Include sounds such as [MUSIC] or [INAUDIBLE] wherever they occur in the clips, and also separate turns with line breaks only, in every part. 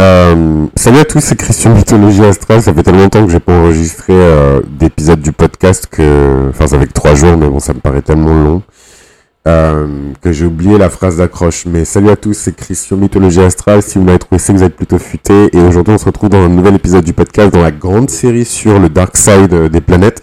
Euh, salut à tous, c'est Christian Mythologie Astrale. Ça fait tellement longtemps que j'ai pas enregistré euh, d'épisode du podcast que, enfin, ça fait que trois jours, mais bon, ça me paraît tellement long euh, que j'ai oublié la phrase d'accroche. Mais salut à tous, c'est Christian Mythologie Astrale. Si vous m'avez trouvé ça, vous êtes plutôt futé. Et aujourd'hui, on se retrouve dans un nouvel épisode du podcast, dans la grande série sur le dark side euh, des planètes,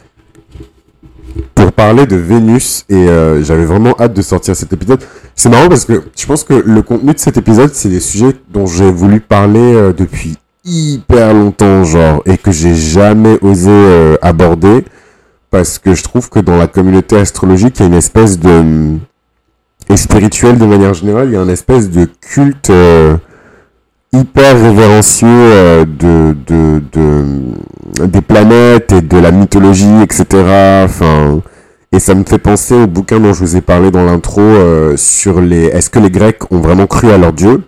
parler de Vénus. Et euh, j'avais vraiment hâte de sortir cet épisode. C'est marrant parce que je pense que le contenu de cet épisode, c'est des sujets dont j'ai voulu parler euh, depuis hyper longtemps, genre, et que j'ai jamais osé euh, aborder. Parce que je trouve que dans la communauté astrologique, il y a une espèce de... Et spirituelle de manière générale, il y a une espèce de culte hyper révérencieux de, de, de, des planètes et de la mythologie, etc. Enfin... Et ça me fait penser au bouquin dont je vous ai parlé dans l'intro euh, sur les est-ce que les Grecs ont vraiment cru à leur dieu?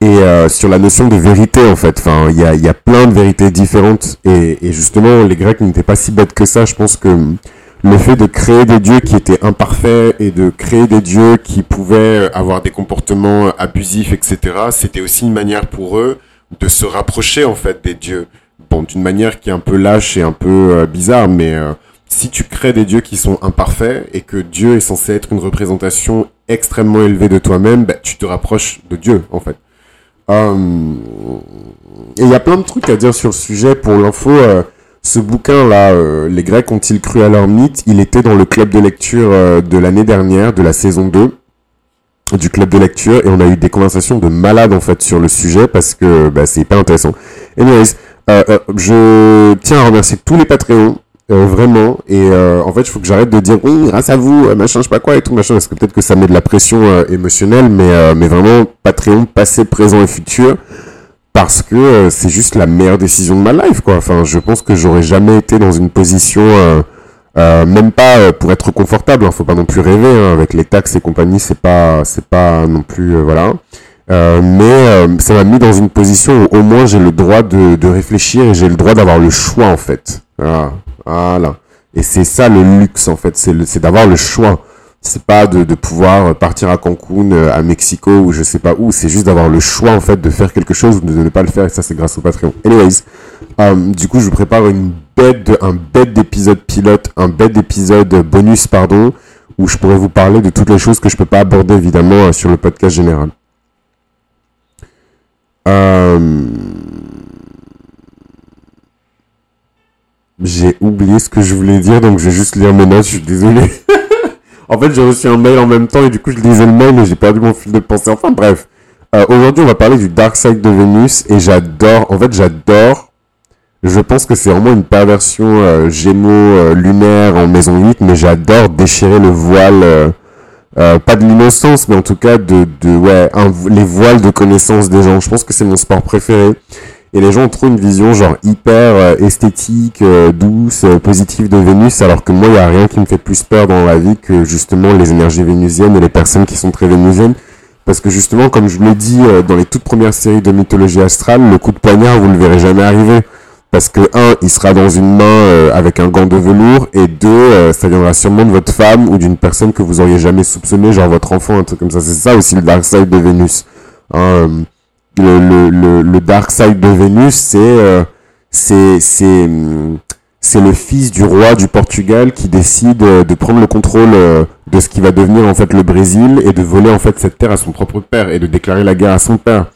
Et euh, sur la notion de vérité en fait. Enfin, il y a, y a plein de vérités différentes et, justement les Grecs n'étaient pas si bêtes que ça. Je pense que le fait de créer des dieux qui étaient imparfaits et de créer des dieux qui pouvaient avoir des comportements abusifs, etc. C'était aussi une manière pour eux de se rapprocher en fait des dieux. Bon, d'une manière qui est un peu lâche et un peu euh, bizarre, mais si tu crées des dieux qui sont imparfaits et que Dieu est censé être une représentation extrêmement élevée de toi-même, bah, tu te rapproches de Dieu, en fait. Euh, et il y a plein de trucs à dire sur le sujet. Pour l'info, euh, ce bouquin-là, euh, Les Grecs ont-ils cru à leur mythe? Il était dans le club de lecture de l'année dernière, de la saison 2 du club de lecture et on a eu des conversations de malades en fait sur le sujet parce que bah, c'est hyper intéressant. Anyways, je tiens à remercier tous les Patreons euh, vraiment. Et euh, en fait, il faut que j'arrête de dire oui, grâce à vous, euh, machin, je sais pas quoi et tout, machin, parce que peut-être que ça met de la pression euh, émotionnelle, mais, euh, mais vraiment, Patreon, passé, présent et futur, parce que euh, c'est juste la meilleure décision de ma life, quoi. Enfin, je pense que j'aurais jamais été dans une position, même pas pour être confortable, hein, faut pas non plus rêver, hein, avec les taxes et compagnie, c'est pas, c'est pas non plus, voilà. Euh, mais euh, ça m'a mis dans une position où au moins j'ai le droit de, de réfléchir et j'ai le droit d'avoir le choix en fait. Voilà. Voilà. Et c'est ça le luxe en fait, c'est d'avoir le choix. C'est pas de, pouvoir partir à Cancun, euh, à Mexico ou je sais pas où, c'est juste d'avoir le choix en fait de faire quelque chose ou de ne pas le faire et ça c'est grâce au Patreon. Anyways, euh, du coup je vous prépare une bête de, un bête d'épisode pilote, un bête d'épisode bonus pardon, où je pourrais vous parler de toutes les choses que je peux pas aborder évidemment euh, sur le podcast général. J'ai oublié ce que je voulais dire, donc je vais juste lire mes notes, je suis désolé. [LAUGHS] en fait, j'ai reçu un mail en même temps et du coup, je lisais le mail et j'ai perdu mon fil de pensée. Enfin, bref. Euh, Aujourd'hui, on va parler du Dark Side de Vénus et j'adore, en fait, j'adore. Je pense que c'est vraiment une perversion euh, gémeaux euh, lunaire en maison 8, mais j'adore déchirer le voile, euh, euh, pas de l'innocence, mais en tout cas de, de ouais, les voiles de connaissance des gens. Je pense que c'est mon sport préféré. Et les gens trop une vision genre hyper euh, esthétique, euh, douce, euh, positive de Vénus, alors que moi, il n'y a rien qui me fait plus peur dans la vie que justement les énergies vénusiennes et les personnes qui sont très vénusiennes. Parce que justement, comme je l'ai dit dans les toutes premières séries de mythologie astrale, le coup de poignard, vous le verrez jamais arriver. Parce que, un, il sera dans une main avec un gant de velours, et deux, ça viendra sûrement de votre femme ou d'une personne que vous auriez jamais soupçonné, genre votre enfant, un truc comme ça. C'est ça aussi le dark side de Vénus. Hein, le, le, le, dark side de Vénus, c'est euh, c'est c'est le fils du roi du Portugal qui décide euh, de prendre le contrôle euh, de ce qui va devenir en fait le Brésil et de voler en fait cette terre à son propre père et de déclarer la guerre à son père.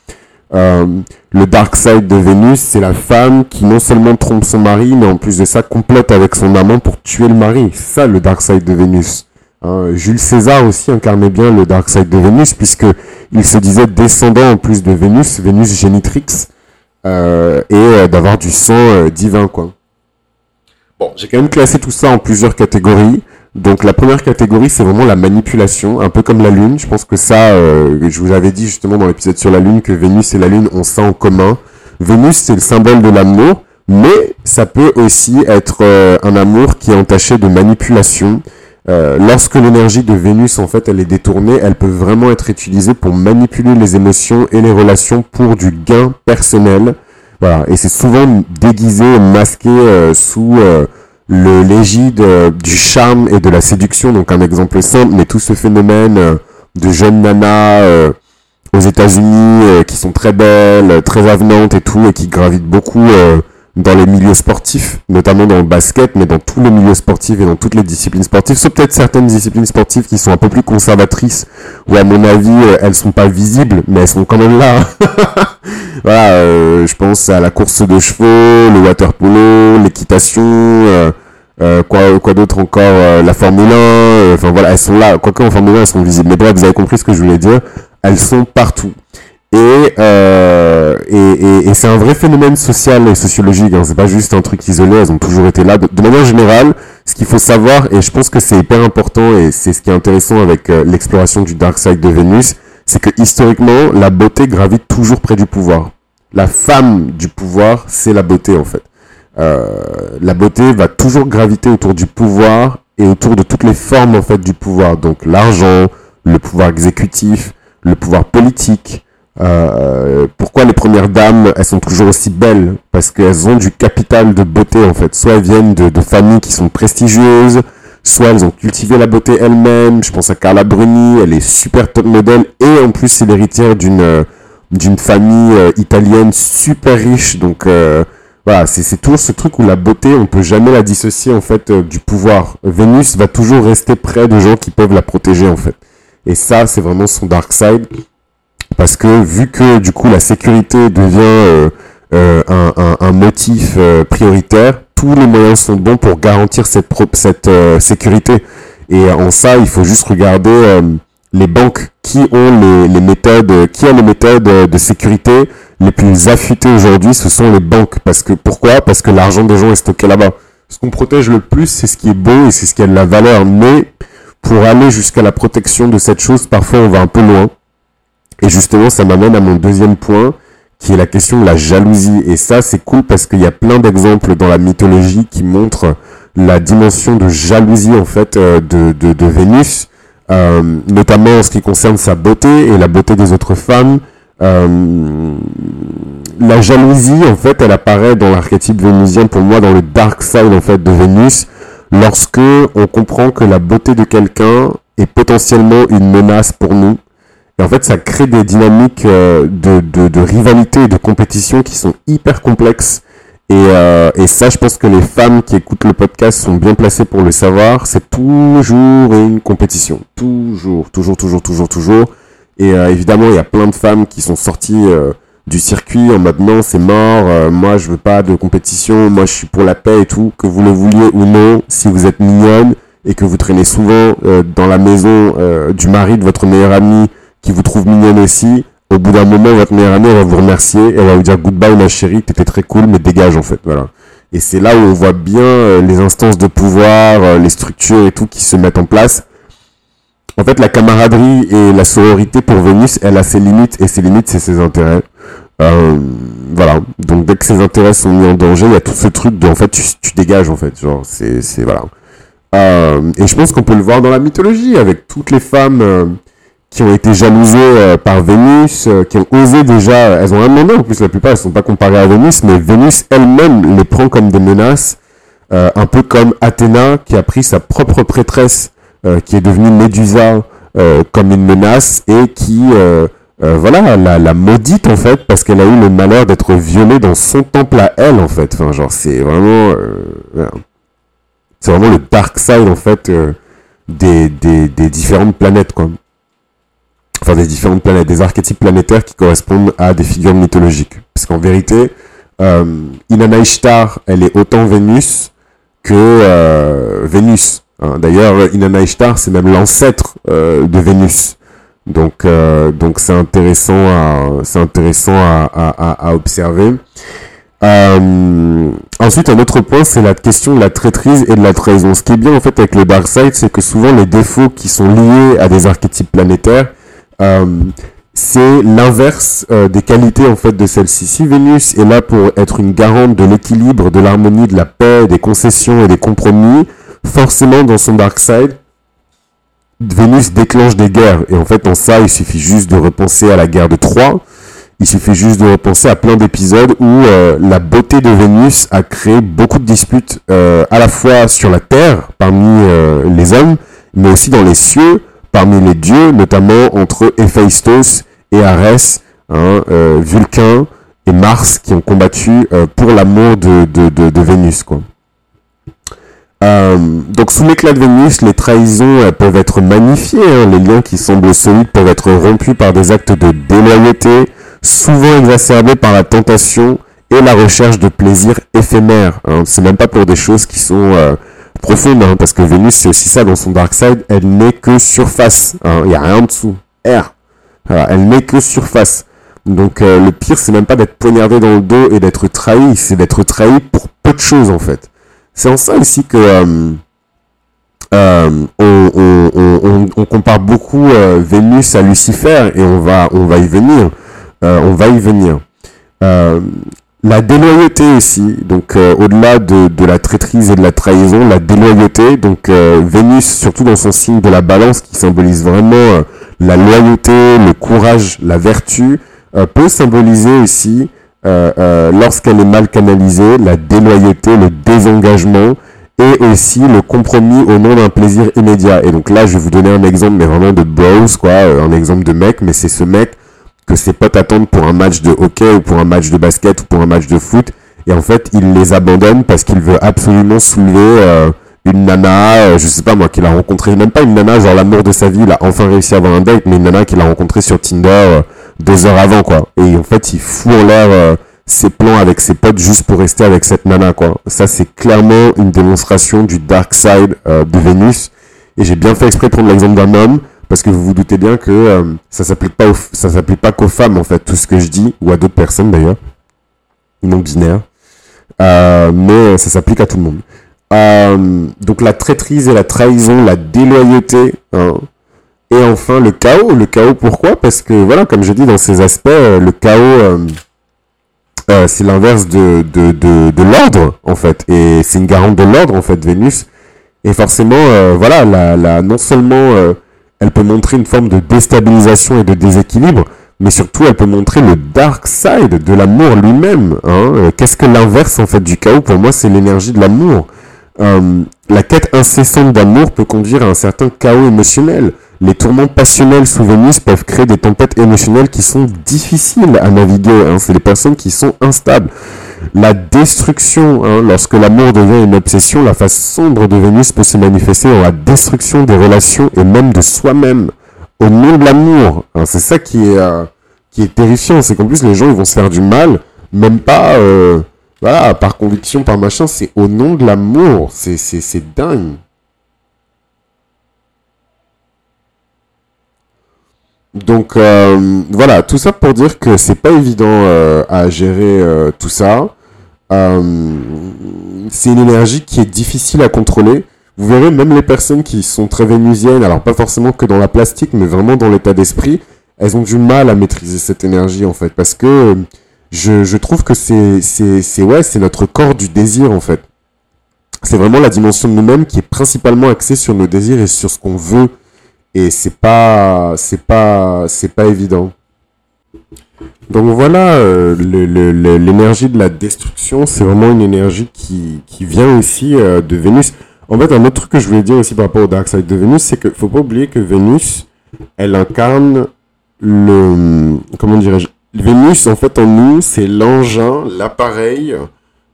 Euh, le dark side de Vénus, c'est la femme qui non seulement trompe son mari, mais en plus de ça complète avec son amant pour tuer le mari. C'est ça le dark side de Vénus. Hein, Jules César aussi incarnait bien le dark side de Vénus puisque il se disait descendant en plus de Vénus, Vénus génitrix, euh, et euh, d'avoir du sang euh, divin quoi. Bon, j'ai quand même classé tout ça en plusieurs catégories. Donc la première catégorie, c'est vraiment la manipulation, un peu comme la Lune. Je pense que ça, euh, je vous avais dit justement dans l'épisode sur la Lune que Vénus et la Lune ont ça en commun. Vénus, c'est le symbole de l'amour, mais ça peut aussi être un amour qui est entaché de manipulation. Euh, lorsque l'énergie de Vénus, en fait, elle est détournée, elle peut vraiment être utilisée pour manipuler les émotions et les relations pour du gain personnel. Voilà, et c'est souvent déguisé, masqué euh, sous euh, le l'égide euh, du charme et de la séduction. Donc un exemple simple, mais tout ce phénomène euh, de jeunes nanas aux États-Unis qui sont très belles, très avenantes et tout, et qui gravitent beaucoup dans les milieux sportifs, notamment dans le basket, mais dans tous les milieux sportifs et dans toutes les disciplines sportives, sauf peut-être certaines disciplines sportives qui sont un peu plus conservatrices, où à mon avis euh, elles sont pas visibles, mais elles sont quand même là. [LAUGHS] voilà, euh, je pense à la course de chevaux, le water polo, l'équitation, euh, quoi, quoi d'autre encore, la Formule 1, enfin voilà, elles sont là. Quoique en Formule 1 elles sont visibles, mais bref, vous avez compris ce que je voulais dire. Elles sont partout. Euh, et, et, et, c'est un vrai phénomène social et sociologique. Hein. C'est pas juste un truc isolé. Elles ont toujours été là. De, manière générale, ce qu'il faut savoir, et je pense que c'est hyper important, et c'est ce qui est intéressant avec euh, l'exploration du dark side de Vénus, c'est que historiquement, la beauté gravite toujours près du pouvoir. La femme du pouvoir, c'est la beauté en fait. Euh, la beauté va toujours graviter autour du pouvoir et autour de toutes les formes en fait du pouvoir. Donc l'argent, le pouvoir exécutif, le pouvoir politique, euh, pourquoi les premières dames, elles sont toujours aussi belles? Parce qu'elles ont du capital de beauté en fait. Soit elles viennent de, de, familles qui sont prestigieuses, soit elles ont cultivé la beauté elles-mêmes. Je pense à Carla Bruni, elle est super top modèle et en plus c'est l'héritière d'une euh, d'une famille euh, italienne super riche. Donc voilà, c'est toujours ce truc où la beauté, on peut jamais la dissocier en fait du pouvoir. Vénus va toujours rester près de gens qui peuvent la protéger en fait. Et ça, c'est vraiment son dark side parce que vu que du coup la sécurité devient euh, euh, un, un, un, motif euh, prioritaire, tous les moyens sont bons pour garantir cette, cette sécurité. Et en ça, il faut juste regarder les banques qui ont les, les, méthodes, qui a les méthodes de sécurité les plus affûtées aujourd'hui, ce sont les banques. Parce que pourquoi? Parce que l'argent des gens est stocké là-bas. Ce qu'on protège le plus, c'est ce qui est beau et c'est ce qui a de la valeur. Mais pour aller jusqu'à la protection de cette chose, parfois on va un peu loin. Et justement, ça m'amène à mon deuxième point, qui est la question de la jalousie. Et ça, c'est cool parce qu'il y a plein d'exemples dans la mythologie qui montrent la dimension de jalousie, en fait, euh, de, de, Vénus, euh, notamment en ce qui concerne sa beauté et la beauté des autres femmes. Euh, la jalousie, en fait, elle apparaît dans l'archétype vénusien, pour moi, dans le dark side, en fait, de Vénus, lorsque on comprend que la beauté de quelqu'un est potentiellement une menace pour nous et en fait, ça crée des dynamiques euh, de, de, de, rivalité et de compétition qui sont hyper complexes. Et, euh, et ça, je pense que les femmes qui écoutent le podcast sont bien placées pour le savoir. C'est toujours une compétition. Toujours, toujours, toujours, toujours, toujours. Et euh, évidemment, il y a plein de femmes qui sont sorties du circuit en mode non, c'est mort, moi je veux pas de compétition, moi je suis pour la paix et tout, que vous le vouliez ou non, si vous êtes mignonne et que vous traînez souvent dans la maison du mari de votre meilleur ami qui vous trouve mignonne aussi, au bout d'un moment, votre meilleure amie, elle va vous remercier, elle va vous dire goodbye ma chérie, t'étais très cool, mais dégage en fait, voilà. Et c'est là où on voit bien euh, les instances de pouvoir, euh, les structures et tout qui se mettent en place. En fait, la camaraderie et la sororité pour Vénus, elle a ses limites, et ses limites, c'est ses intérêts. Euh, voilà. Donc dès que ses intérêts sont mis en danger, il y a tout ce truc de, en fait, tu, tu dégages, en fait. Genre, c'est, c'est, voilà. Euh, et je pense qu'on peut le voir dans la mythologie, avec toutes les femmes qui ont été jalousées euh, par Vénus, euh, qui ont osé déjà, elles ont un demandé en plus la plupart, elles sont pas comparées à Vénus, mais Vénus elle-même les prend comme des menaces, euh, un peu comme Athéna qui a pris sa propre prêtresse, qui est devenue Médusa comme une menace et qui voilà la, la maudite en fait parce qu'elle a eu le malheur d'être violée dans son temple à elle en fait. Enfin genre c'est vraiment c'est vraiment le dark side en fait des, des, des différentes planètes quoi enfin des différentes planètes, des archétypes planétaires qui correspondent à des figures mythologiques. Parce qu'en vérité, euh, Inanna Ishtar, elle est autant Vénus que euh, Vénus. Hein. D'ailleurs, Inanna Ishtar, c'est même l'ancêtre euh, de Vénus. Donc, euh, donc c'est intéressant à, c'est intéressant à, à, à observer. Euh, ensuite, un autre point, c'est la question de la traîtrise et de la trahison. Ce qui est bien en fait avec le Dark Side, c'est que souvent les défauts qui sont liés à des archétypes planétaires, c'est l'inverse euh, des qualités en fait de celle-ci. Si Vénus est là pour être une garante de l'équilibre, de l'harmonie, de la paix, des concessions et des compromis, forcément dans son dark side, Vénus déclenche des guerres. Et en fait, en ça, il suffit juste de repenser à la guerre de Troie. Il suffit juste de repenser à plein d'épisodes où euh, la beauté de Vénus a créé beaucoup de disputes à la fois sur la Terre parmi les hommes, mais aussi dans les cieux parmi les dieux, notamment entre Héphaïstos et Arès, hein, Vulcain et Mars qui ont combattu pour l'amour de, Vénus, quoi. donc sous l'éclat de Vénus, les trahisons peuvent être magnifiées, hein. les liens qui semblent solides peuvent être rompus par des actes de déloyauté, souvent exacerbés par la tentation et la recherche de plaisir éphémère. Hein. C'est même pas pour des choses qui sont euh, profondes, hein, parce que Vénus, c'est aussi ça dans son dark side, elle n'est que surface. Hein. Il n'y a rien en dessous. R. elle n'est que surface. Donc euh, le pire, c'est même pas d'être poignardé dans le dos et d'être trahi, c'est d'être trahi pour peu de choses en fait. C'est en ça aussi que euh, on, compare beaucoup Vénus à Lucifer et on va, on va y venir. on va y venir. La déloyauté aussi, donc euh, au-delà de, la traîtrise et de la trahison, la déloyauté, donc euh, Vénus, surtout dans son signe de la balance, qui symbolise vraiment euh, la loyauté, le courage, la vertu, peut symboliser aussi, lorsqu'elle est mal canalisée, la déloyauté, le désengagement, et aussi le compromis au nom d'un plaisir immédiat. Et donc là, je vais vous donner un exemple, mais vraiment de bros, quoi, un exemple de mec, mais c'est ce mec que ses potes attendent pour un match de hockey ou pour un match de basket ou pour un match de foot. Et en fait, il les abandonne parce qu'il veut absolument soulever euh, une nana, euh, je sais pas moi, qu'il a rencontré, même pas une nana, genre l'amour de sa vie, il a enfin réussi à avoir un date, mais une nana qu'il a rencontré sur Tinder euh, deux heures avant, quoi. Et en fait, il fout en l'air ses plans avec ses potes juste pour rester avec cette nana, quoi. Ça, c'est clairement une démonstration du dark side de Vénus. Et j'ai bien fait exprès de prendre l'exemple d'un homme parce que vous vous doutez bien que euh, ça s'applique pas ça s'applique pas qu'aux femmes en fait tout ce que je dis ou à d'autres personnes d'ailleurs. Non binaires euh, mais ça s'applique à tout le monde. Euh, donc la traîtrise et la trahison la déloyauté hein. et enfin le chaos. Le chaos pourquoi? Parce que voilà comme je dis dans ces aspects le chaos c'est l'inverse de, de, de, de l'ordre en fait. Et c'est une garante de l'ordre en fait Vénus. Et forcément voilà la, la non seulement elle peut montrer une forme de déstabilisation et de déséquilibre, mais surtout elle peut montrer le dark side de l'amour lui-même. Hein. Euh, qu'est-ce que l'inverse en fait du chaos? Pour moi, c'est l'énergie de l'amour. Euh, la quête incessante d'amour peut conduire à un certain chaos émotionnel. Les tourments passionnels sous Vénus peuvent créer des tempêtes émotionnelles qui sont difficiles à naviguer. Hein. C'est des personnes qui sont instables la destruction, hein, lorsque l'amour devient une obsession, la face sombre de Vénus peut se manifester dans la destruction des relations et même de soi-même au nom de l'amour. Hein, c'est ça qui est, euh, qui est terrifiant, c'est qu'en plus les gens ils vont se faire du mal, même pas euh, par conviction, par machin, c'est au nom de l'amour, c'est dingue. Donc euh, voilà, tout ça pour dire que c'est pas évident à gérer tout ça. Euh, c'est une énergie qui est difficile à contrôler. Vous verrez, même les personnes qui sont très vénusiennes, alors pas forcément que dans la plastique, mais vraiment dans l'état d'esprit, elles ont du mal à maîtriser cette énergie, en fait, parce que je, je trouve que c'est, c'est, c'est, ouais, c'est notre corps du désir, en fait. C'est vraiment la dimension de nous-mêmes qui est principalement axée sur nos désirs et sur ce qu'on veut. Et c'est pas, c'est pas, c'est pas évident. Donc voilà, euh, l'énergie de la destruction, c'est vraiment une énergie qui, qui vient aussi euh, de Vénus. En fait, un autre truc que je voulais dire aussi par rapport au Dark Side de Vénus, c'est qu'il faut pas oublier que Vénus, elle incarne le... Comment dirais-je Vénus, en fait, en nous, c'est l'engin, l'appareil,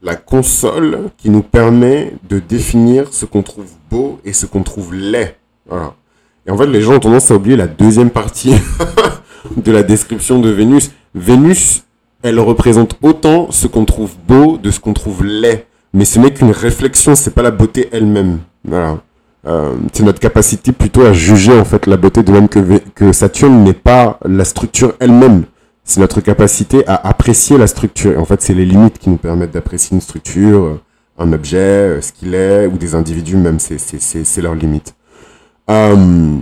la console qui nous permet de définir ce qu'on trouve beau et ce qu'on trouve laid. Voilà. Et en fait, les gens ont tendance à oublier la deuxième partie [LAUGHS] de la description de Vénus. Vénus, elle représente autant ce qu'on trouve beau de ce qu'on trouve laid. Mais ce n'est qu'une réflexion, c'est pas la beauté elle-même. Voilà. Euh, c'est notre capacité plutôt à juger en fait la beauté de même que, Saturne n'est pas la structure elle-même. C'est notre capacité à apprécier la structure. Et en fait, c'est les limites qui nous permettent d'apprécier une structure, euh, un objet, euh, ce qu'il est, ou des individus même, c'est leurs limites. Euh,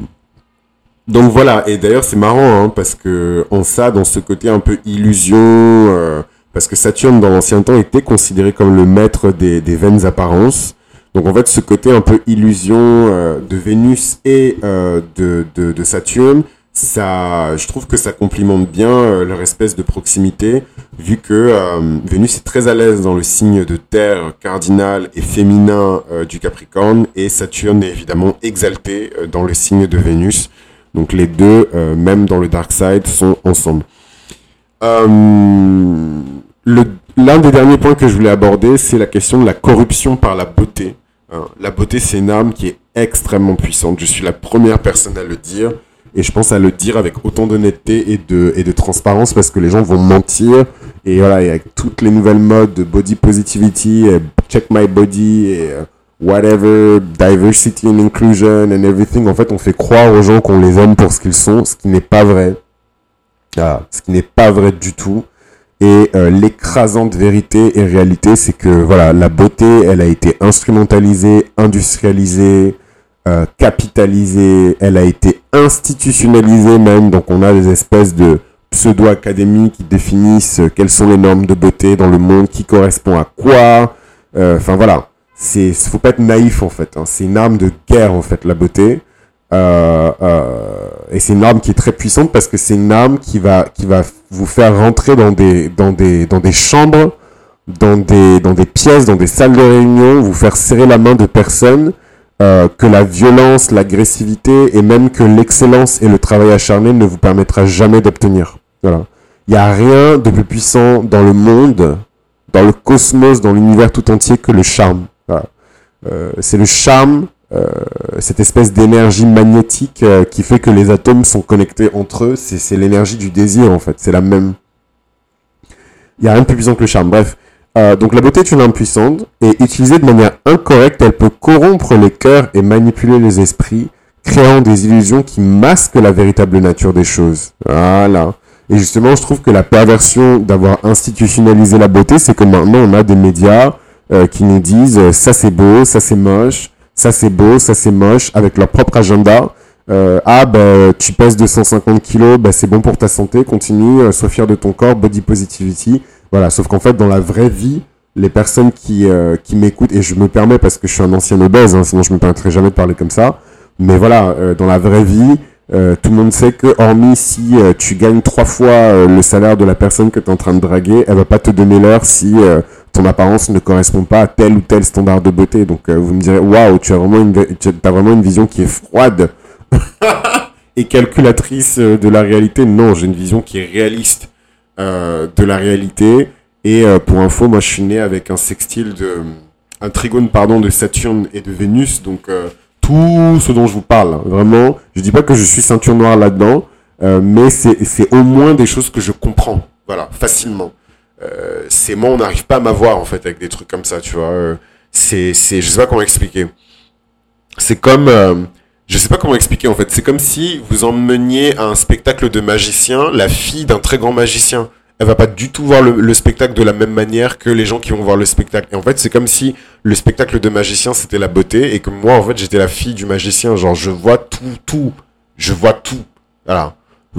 donc voilà, et d'ailleurs c'est marrant, hein, parce que en ça, dans ce côté un peu illusion, euh, parce que Saturne dans l'ancien temps était considéré comme le maître des, des vaines apparences. Donc en fait, ce côté un peu illusion euh, de Vénus et euh, de, de, de, Saturne, ça, je trouve que ça complimente bien leur espèce de proximité, vu que Vénus est très à l'aise dans le signe de terre cardinal et féminin du Capricorne, et Saturne est évidemment exalté dans le signe de Vénus. Donc les deux, même dans le dark side, sont ensemble. Euh, l'un des derniers points que je voulais aborder, c'est la question de la corruption par la beauté. Hein, la beauté, c'est une arme qui est extrêmement puissante. Je suis la première personne à le dire. Et je pense à le dire avec autant d'honnêteté et de, et transparence parce que les gens vont mentir. Et voilà, avec toutes les nouvelles modes de body positivity, check my body et euh, whatever, diversity and inclusion and everything, en fait, on fait croire aux gens qu'on les aime pour ce qu'ils sont, ce qui n'est pas vrai. Ah, ce qui n'est pas vrai du tout. Et euh, l'écrasante vérité et réalité, c'est que voilà, la beauté, elle a été instrumentalisée, industrialisée, euh, capitalisée, elle a été institutionnalisée même. Donc on a des espèces de pseudo-académies qui définissent euh, quelles sont les normes de beauté dans le monde, qui correspond à quoi. Enfin voilà, c'est faut pas être naïf en fait. Hein. C'est une arme de guerre en fait la beauté. Euh, euh, et c'est une arme qui est très puissante parce que c'est une arme qui va, qui va vous faire rentrer dans des, dans des, dans des chambres, dans des, dans des pièces, dans des salles de réunion, vous faire serrer la main de personnes euh, que la violence, l'agressivité et même que l'excellence et le travail acharné ne vous permettra jamais d'obtenir. Voilà. Il n'y a rien de plus puissant dans le monde, dans le cosmos, dans l'univers tout entier que le charme. Euh, c'est le charme euh, cette espèce d'énergie magnétique euh, qui fait que les atomes sont connectés entre eux. C'est l'énergie du désir en fait. C'est la même. Il n'y a rien de plus puissant que le charme. Bref. Euh, donc la beauté est une âme puissante et utilisée de manière incorrecte, elle peut corrompre les cœurs et manipuler les esprits, créant des illusions qui masquent la véritable nature des choses. Voilà. Et justement, je trouve que la perversion d'avoir institutionnalisé la beauté, c'est que maintenant on a des médias qui nous disent ça c'est beau, ça c'est moche, ça c'est beau, ça c'est moche, avec leur propre agenda. Euh, ah ben tu pèses 250 kilos, ben, c'est bon pour ta santé, continue, euh, sois fier de ton corps, body positivity. Voilà, sauf qu'en fait dans la vraie vie, les personnes qui, euh, qui m'écoutent, et je me permets parce que je suis un ancien obèse, hein, sinon je me permettrais jamais de parler comme ça, mais voilà, dans la vraie vie, tout le monde sait que hormis si tu gagnes trois fois le salaire de la personne que tu es en train de draguer, elle va pas te donner l'heure si ton apparence ne correspond pas à tel ou tel standard de beauté. Donc euh, vous me direz, waouh, tu as vraiment une, tu as vraiment une vision qui est froide [LAUGHS] et calculatrice euh, de la réalité. Non, j'ai une vision qui est réaliste euh, de la réalité. Et pour info, moi je suis né avec un sextile de, un trigone pardon de Saturne et de Vénus. Donc tout ce dont je vous parle, vraiment, je dis pas que je suis ceinture noire là-dedans, mais c'est au moins des choses que je comprends, voilà, facilement. Euh, c'est moi, on n'arrive pas à m'avoir en fait avec des trucs comme ça, tu vois. Euh, c'est, c'est, je sais pas comment expliquer. C'est comme, euh, je sais pas comment expliquer en fait. C'est comme si vous emmeniez à un spectacle de magicien la fille d'un très grand magicien. Elle va pas du tout voir le, spectacle de la même manière que les gens qui vont voir le spectacle. Et en fait, c'est comme si le spectacle de magicien c'était la beauté et que moi en fait j'étais la fille du magicien. Genre, je vois tout, tout, je vois tout. Voilà. [LAUGHS]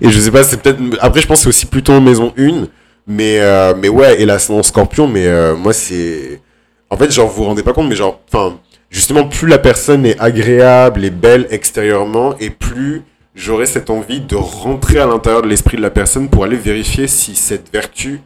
et je sais pas, c'est peut-être. Après, je pense que c'est aussi plutôt maison 1 mais, euh, mais ouais, et l'ascendant scorpion, mais euh, moi, c'est. En fait, genre, vous vous rendez pas compte, mais genre, enfin, justement, plus la personne est agréable et belle extérieurement, et plus j'aurai cette envie de rentrer à l'intérieur de l'esprit de la personne pour aller vérifier si cette vertu,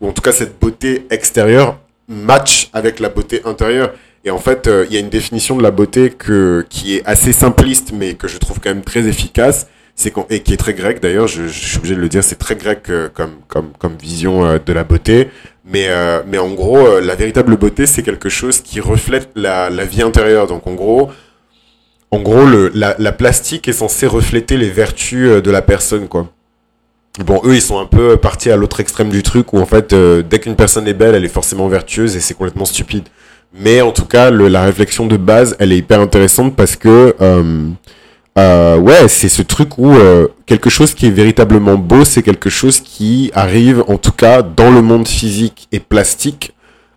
ou en tout cas cette beauté extérieure, match avec la beauté intérieure. Et en fait, euh, il y a une définition de la beauté que, qui est assez simpliste, mais que je trouve quand même très efficace c'est et qui est très grec d'ailleurs, je, suis obligé de le dire, c'est très grec euh, comme, comme, comme vision euh, de la beauté. Mais, euh, mais en gros, la véritable beauté, c'est quelque chose qui reflète la, la vie intérieure. Donc en gros, en gros le, la, la plastique est censée refléter les vertus de la personne, quoi. Bon, eux, ils sont un peu partis à l'autre extrême du truc où en fait, dès qu'une personne est belle, elle est forcément vertueuse et c'est complètement stupide. Mais en tout cas, la réflexion de base, elle est hyper intéressante parce que euh, ouais, c'est ce truc où euh, quelque chose qui est véritablement beau, c'est quelque chose qui arrive, en tout cas dans le monde physique et plastique,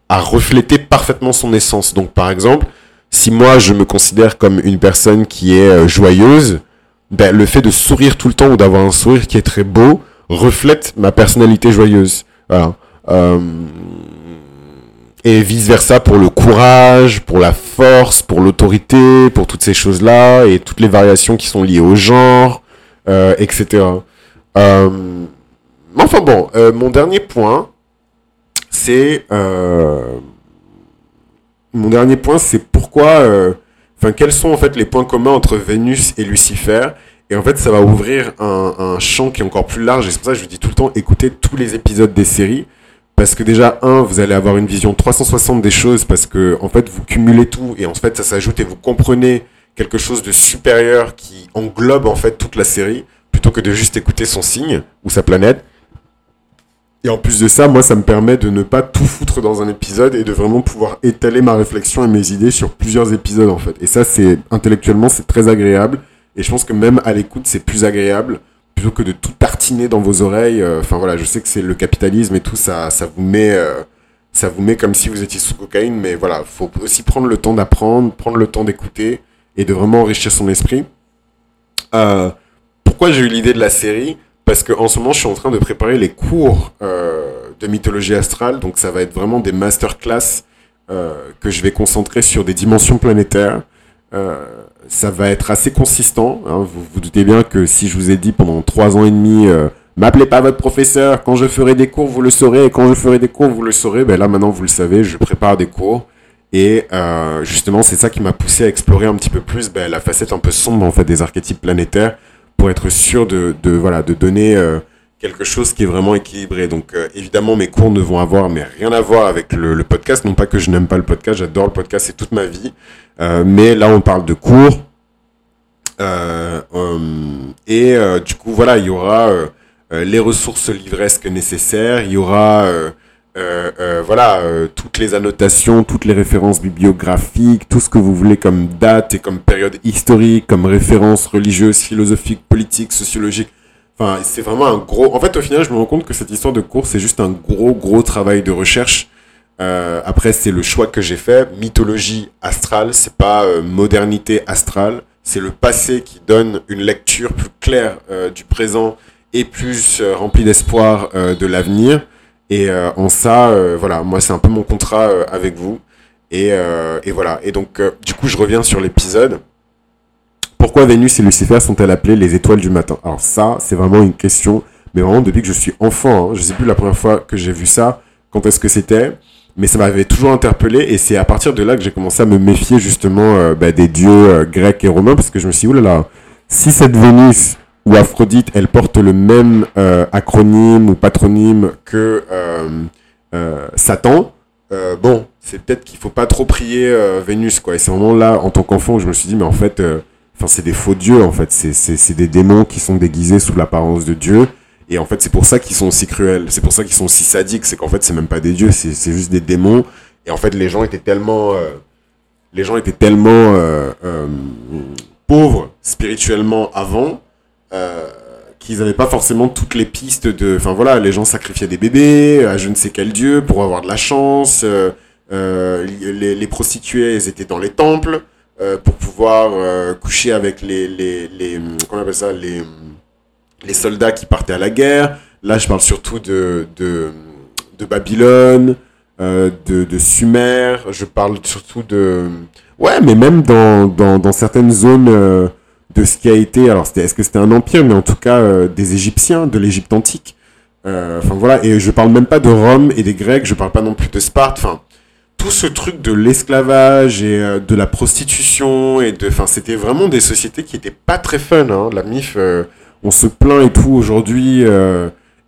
à refléter parfaitement son essence. Donc par exemple, si moi je me considère comme une personne qui est euh, joyeuse, ben, le fait de sourire tout le temps ou d'avoir un sourire qui est très beau reflète ma personnalité joyeuse. Voilà. Euh, et vice versa pour le courage, pour la force, pour l'autorité, pour toutes ces choses-là et toutes les variations qui sont liées au genre, euh, etc. Euh, enfin bon, euh, mon dernier point, c'est euh, mon dernier point, c'est pourquoi, enfin, quels sont en fait les points communs entre Vénus et Lucifer? Et en fait, ça va ouvrir un, un champ qui est encore plus large. Et c'est pour ça que je vous dis tout le temps, écoutez tous les épisodes des séries. Parce que déjà, un, vous allez avoir une vision 360 des choses parce que, en fait, vous cumulez tout et en fait, ça s'ajoute et vous comprenez quelque chose de supérieur qui englobe, en fait, toute la série plutôt que de juste écouter son signe ou sa planète. Et en plus de ça, moi, ça me permet de ne pas tout foutre dans un épisode et de vraiment pouvoir étaler ma réflexion et mes idées sur plusieurs épisodes, en fait. Et ça, c'est intellectuellement, c'est très agréable. Et je pense que même à l'écoute, c'est plus agréable plutôt que de tout tartiner dans vos oreilles. Euh, enfin voilà, je sais que c'est le capitalisme et tout, ça, ça vous met, euh, ça vous met comme si vous étiez sous cocaïne. Mais voilà, faut aussi prendre le temps d'apprendre, prendre le temps d'écouter et de vraiment enrichir son esprit. Euh, pourquoi j'ai eu l'idée de la série? Parce qu'en ce moment, je suis en train de préparer les cours de mythologie astrale. Donc, ça va être vraiment des masterclass que je vais concentrer sur des dimensions planétaires. Euh, ça va être assez consistant. Hein. Vous vous doutez bien que si je vous ai dit pendant trois ans et demi, m'appelez pas votre professeur, quand je ferai des cours, vous le saurez, et quand je ferai des cours, vous le saurez, ben là maintenant vous le savez, je prépare des cours. Et justement, c'est ça qui m'a poussé à explorer un petit peu plus ben, la facette un peu sombre en fait des archétypes planétaires pour être sûr de, de voilà de donner euh, quelque chose qui est vraiment équilibré. Donc euh, évidemment mes cours ne vont avoir mais rien à voir avec le, podcast. Non pas que je n'aime pas le podcast, j'adore le podcast, c'est toute ma vie. Euh, mais là on parle de cours. et du coup voilà il y aura les ressources livresques nécessaires, il y aura euh, euh, voilà, euh, toutes les annotations, toutes les références bibliographiques, tout ce que vous voulez comme date et comme période historique, comme référence religieuse, philosophique, politique, sociologique. Enfin, c'est vraiment un gros. En fait, au final, je me rends compte que cette histoire de cours, c'est juste un gros, gros travail de recherche. après, c'est le choix que j'ai fait. Mythologie astrale, c'est pas modernité astrale. C'est le passé qui donne une lecture plus claire du présent et plus remplie d'espoir de l'avenir. Et euh, en ça, euh, voilà, moi c'est un peu mon contrat euh, avec vous. Et, et, voilà. Et donc, du coup, je reviens sur l'épisode. Pourquoi Vénus et Lucifer sont-elles appelées les étoiles du matin? Alors ça, c'est vraiment une question, mais vraiment depuis que je suis enfant, hein, je sais plus la première fois que j'ai vu ça, quand est-ce que c'était, mais ça m'avait toujours interpellé et c'est à partir de là que j'ai commencé à me méfier justement bah, des dieux grecs et romains parce que je me suis dit, oulala, si cette Vénus où Aphrodite, elle porte le même euh, acronyme ou patronyme que euh, euh, Satan, bon, c'est peut-être qu'il faut pas trop prier Vénus, quoi. Et c'est vraiment là, en tant qu'enfant, je me suis dit, mais en fait, enfin, c'est des faux dieux, en fait. C'est des démons qui sont déguisés sous l'apparence de Dieu. Et en fait, c'est pour ça qu'ils sont aussi cruels. C'est pour ça qu'ils sont aussi sadiques. C'est qu'en fait, c'est même pas des dieux, c'est juste des démons. Et en fait, les gens étaient tellement, les gens étaient tellement pauvres spirituellement avant euh, qu'ils n'avaient pas forcément toutes les pistes de... Enfin voilà, les gens sacrifiaient des bébés à je ne sais quel dieu pour avoir de la chance. Euh, euh les, les, prostituées, elles étaient dans les temples euh, pour pouvoir coucher avec les... les, les comment on appelle ça les, les soldats qui partaient à la guerre. Là, je parle surtout de, de, de Babylone, de, de Sumer. Je parle surtout de... Ouais, mais même dans, dans, dans certaines zones de ce qui a été, alors est-ce que c'était un empire, mais en tout cas euh, des Égyptiens, de l'Égypte antique. Euh, enfin voilà, et je parle même pas de Rome et des Grecs, je parle pas non plus de Sparte. Enfin, tout ce truc de l'esclavage et euh, de la prostitution et de, enfin, c'était vraiment des sociétés qui étaient pas très fun. Hein. La MIF, on se plaint et tout aujourd'hui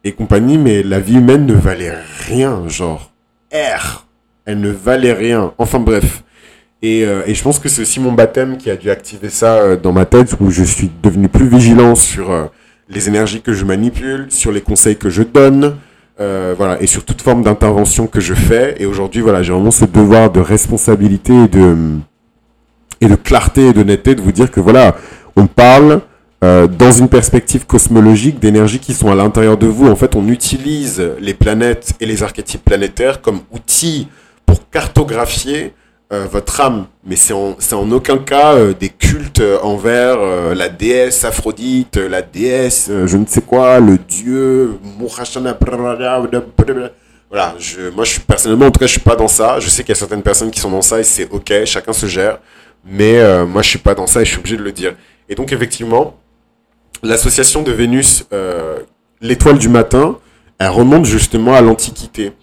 et compagnie, mais la vie humaine ne valait rien, genre R, elle ne valait rien. Enfin bref. Et, euh, et, je pense que c'est aussi mon baptême qui a dû activer ça euh, dans ma tête, où je suis devenu plus vigilant sur euh, les énergies que je manipule, sur les conseils que je donne, voilà, et sur toute forme d'intervention que je fais. Et aujourd'hui, voilà, j'ai vraiment ce devoir de responsabilité et de, et de clarté et d'honnêteté de vous dire que voilà, on parle dans une perspective cosmologique d'énergies qui sont à l'intérieur de vous. En fait, on utilise les planètes et les archétypes planétaires comme outils pour cartographier euh, votre âme, mais c'est en, aucun cas euh, des cultes envers euh, la déesse Aphrodite, la déesse je ne sais quoi, le dieu Voilà, je, moi je suis personnellement, en tout cas, je suis pas dans ça. Je sais qu'il y a certaines personnes qui sont dans ça et c'est ok, chacun se gère. Mais moi je suis pas dans ça et je suis obligé de le dire. Et donc effectivement, l'association de Vénus, l'étoile du matin, elle remonte justement à l'Antiquité.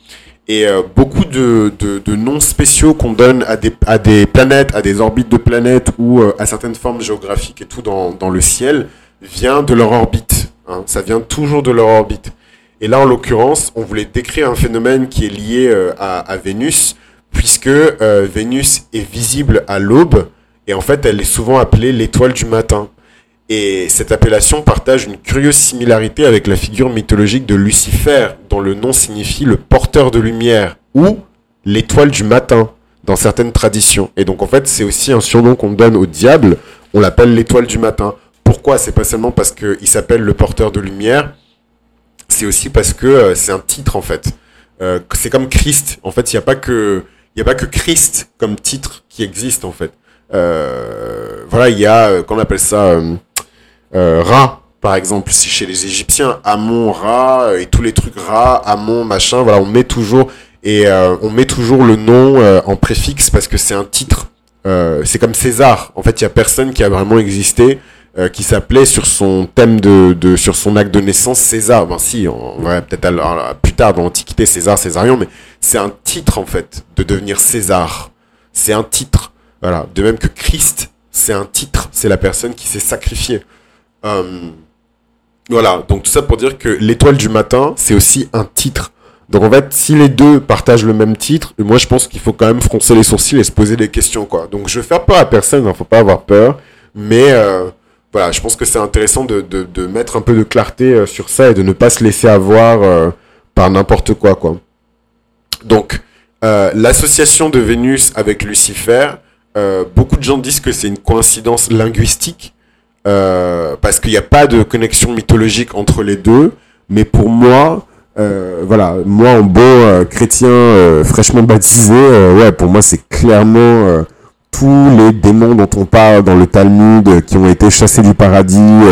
Et euh, beaucoup de, de, noms spéciaux qu'on donne à des, à des planètes, à des orbites de planètes ou euh, à certaines formes géographiques et tout dans, dans le ciel vient de leur orbite. hein. Ça vient toujours de leur orbite. Et là, en l'occurrence, on voulait décrire un phénomène qui est lié euh, à, à Vénus, puisque Vénus est visible à l'aube, et en fait, elle est souvent appelée l'étoile du matin. Et cette appellation partage une curieuse similarité avec la figure mythologique de Lucifer, dont le nom signifie le porteur de lumière, ou l'étoile du matin, dans certaines traditions. Et donc, en fait, c'est aussi un surnom qu'on donne au diable, on l'appelle l'étoile du matin. Pourquoi? C'est pas seulement parce qu'il s'appelle le porteur de lumière, c'est aussi parce que euh, c'est un titre en fait. Euh, c'est comme Christ. En fait, il n'y a pas que a pas que Christ comme titre qui existe en fait. Euh, voilà, il y a qu'on appelle ça euh, Ra par exemple, c'est chez les Égyptiens, Amon, Ra euh, et tous les trucs Ra, Amon, machin. Voilà, on met toujours et euh, on met toujours le nom euh, en préfixe parce que c'est un titre. C'est comme César. En fait, il y a personne qui a vraiment existé qui s'appelait sur son thème de, sur son acte de naissance César. Ben si, on va peut-être plus tard dans l'Antiquité César, Césarion, mais c'est un titre en fait de devenir César. C'est un titre. Voilà. De même que Christ, c'est un titre. C'est la personne qui s'est sacrifiée. Euh, voilà. Donc tout ça pour dire que l'étoile du matin, c'est aussi un titre. Donc en fait, si les deux partagent le même titre, moi je pense qu'il faut quand même froncer les sourcils et se poser des questions quoi. Donc je vais faire peur à personne, il faut pas avoir peur, mais euh, voilà, je pense que c'est intéressant de, de, mettre un peu de clarté euh, sur ça et de ne pas se laisser avoir par n'importe quoi quoi. Donc l'association de Vénus avec Lucifer, beaucoup de gens disent que c'est une coïncidence linguistique euh, parce qu'il n'y a pas de connexion mythologique entre les deux, mais pour moi, euh, voilà, moi en beau euh, chrétien euh, fraîchement baptisé, euh, ouais, pour moi c'est clairement tous les démons dont on parle dans le Talmud qui ont été chassés du paradis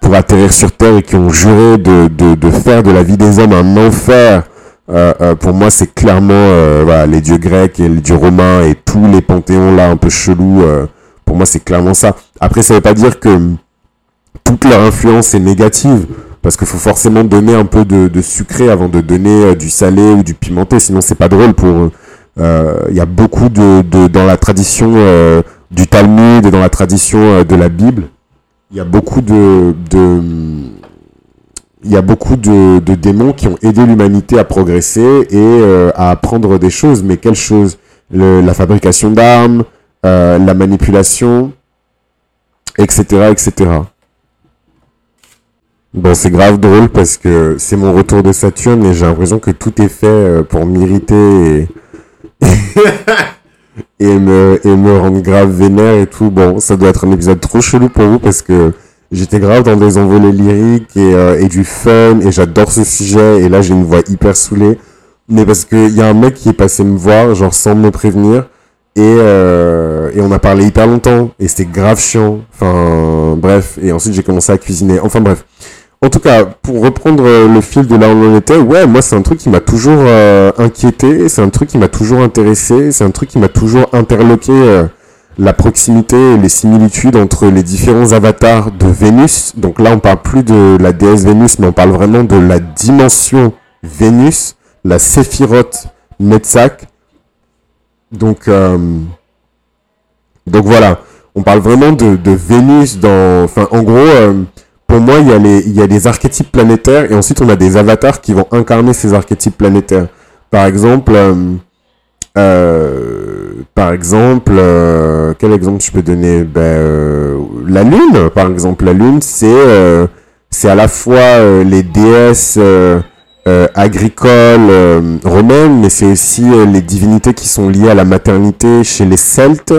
pour atterrir sur terre et qui ont juré de, de, de faire de la vie des hommes un enfer. Euh, euh, pour moi, c'est clairement euh, voilà, les dieux grecs et les dieux romains et tous les panthéons là un peu chelous. Pour moi, c'est clairement ça. Après, ça veut pas dire que toute leur influence est négative parce qu'il faut forcément donner un peu de, sucré avant de donner euh, du salé ou du pimenté sinon c'est pas drôle pour eux. Euh, il y a beaucoup de, de dans la tradition euh, du Talmud et dans la tradition de la Bible il y a beaucoup de, de il y a beaucoup de, de démons qui ont aidé l'humanité à progresser et à apprendre des choses mais quelles choses la fabrication d'armes euh, la manipulation etc etc Bon, c'est grave drôle parce que c'est mon retour de Saturne et j'ai l'impression que tout est fait euh, pour m'irriter [LAUGHS] et... me rendre grave vénère et tout. Bon, ça doit être un épisode trop chelou pour vous parce que j'étais grave dans des envolées lyriques et, euh, et du fun et j'adore ce sujet et là j'ai une voix hyper saoulée. Mais parce qu'il y a un mec qui est passé me voir, genre sans me prévenir, et, euh, et on a parlé hyper longtemps et c'était grave chiant. Enfin, bref. Et ensuite j'ai commencé à cuisiner. Enfin bref. En tout cas, pour reprendre euh, le fil de là où on était, ouais, moi c'est un truc qui m'a toujours euh, inquiété, c'est un truc qui m'a toujours intéressé, c'est un truc qui m'a toujours interloqué euh, la proximité et les similitudes entre les différents avatars de Vénus. Donc là, on parle plus de la déesse Vénus, mais on parle vraiment de la dimension Vénus, la Séphiroth Netzach. Donc, euh, donc voilà, on parle vraiment de, Vénus dans, enfin, en gros. euh, pour moi, il y, a les, il y a des archétypes planétaires et ensuite on a des avatars qui vont incarner ces archétypes planétaires. Par exemple, euh, euh, par exemple, quel exemple je peux donner? Ben, La Lune, par exemple. La Lune, c'est c'est à la fois les déesses euh, agricoles euh, romaines, mais c'est aussi euh, les divinités qui sont liées à la maternité chez les Celtes.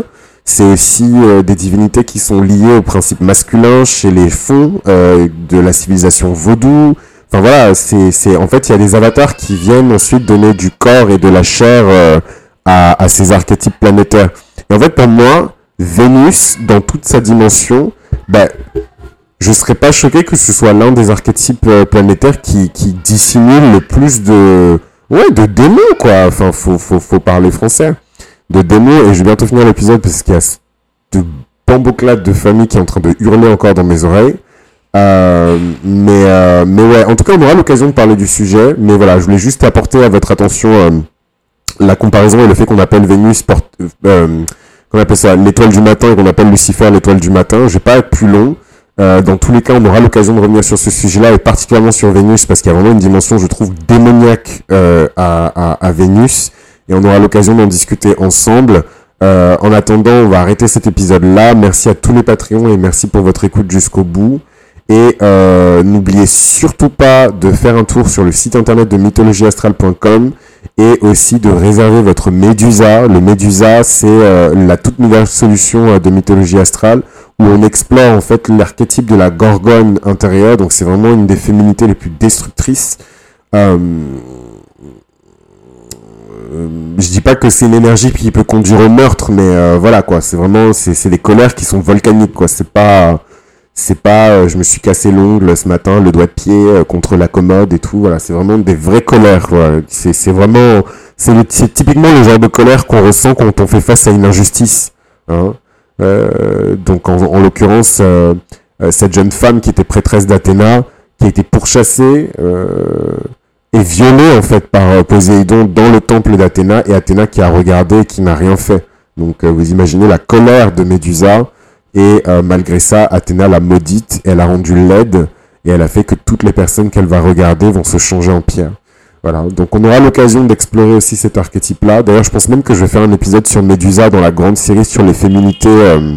C'est aussi euh, des divinités qui sont liées au principe masculin chez les fonds euh, de la civilisation vaudou. Enfin voilà, c'est c'est en fait il y a des avatars qui viennent ensuite donner du corps et de la chair à, à ces archétypes planétaires. Et en fait pour moi, Vénus dans toute sa dimension, ben je serais pas choqué que ce soit l'un des archétypes euh, planétaires qui, qui dissimule le plus de ouais de démons quoi. Enfin faut faut faut parler français de démons et je vais bientôt finir l'épisode parce qu'il y a de bamboclades de famille qui est en train de hurler encore dans mes oreilles. Euh, mais, euh, mais ouais, en tout cas, on aura l'occasion de parler du sujet. Mais voilà, je voulais juste apporter à votre attention euh, la comparaison et le fait qu'on appelle Vénus porte, euh, qu'on appelle ça l'étoile du matin et qu'on appelle Lucifer l'étoile du matin. Je vais pas être plus long. Euh, dans tous les cas, on aura l'occasion de revenir sur ce sujet-là et particulièrement sur Vénus parce qu'il y a vraiment une dimension, je trouve, démoniaque euh, à, à, à, Vénus et on aura l'occasion d'en discuter ensemble. Euh, en attendant, on va arrêter cet épisode-là. Merci à tous les Patreons et merci pour votre écoute jusqu'au bout. Et euh, n'oubliez surtout pas de faire un tour sur le site internet de mythologieastrale.com et aussi de réserver votre Médusa. Le Médusa, c'est euh, la toute nouvelle solution euh, de mythologie astrale où on explore en fait l'archétype de la gorgone intérieure. Donc c'est vraiment une des féminités les plus destructrices. Euh, je dis pas que c'est une énergie qui peut conduire au meurtre, mais voilà quoi. C'est vraiment c'est des colères qui sont volcaniques quoi. C'est pas c'est pas euh, je me suis cassé l'ongle ce matin, le doigt de pied euh, contre la commode et tout. Voilà, c'est vraiment des vraies colères. C'est c'est vraiment c'est typiquement le genre de colère qu'on ressent quand on fait face à une injustice. Hein. Euh, donc en, en l'occurrence euh, cette jeune femme qui était prêtresse d'Athéna, qui a été pourchassée et violée en fait par Poséidon dans le temple d'Athéna et Athéna qui a regardé et qui n'a rien fait. Donc vous imaginez la colère de Médusa et euh, malgré ça, Athéna l'a maudite, elle a rendu laide, et elle a fait que toutes les personnes qu'elle va regarder vont se changer en pierre. Voilà, donc on aura l'occasion d'explorer aussi cet archétype-là. D'ailleurs, je pense même que je vais faire un épisode sur Médusa dans la grande série sur les féminités, euh,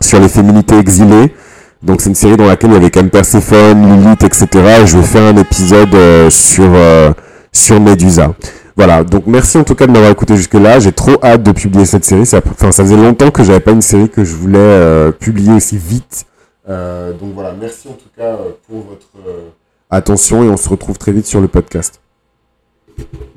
sur les féminités exilées. Donc c'est une série dans laquelle il y avait quand même Perséphone, Lilith, etc. Et je vais faire un épisode euh, sur sur Médusa. Voilà, donc merci en tout cas de m'avoir écouté jusque-là. J'ai trop hâte de publier cette série. Enfin, ça faisait longtemps que j'avais pas une série que je voulais euh, publier aussi vite. Euh, donc voilà, merci en tout cas euh, pour votre attention et on se retrouve très vite sur le podcast. Thank you.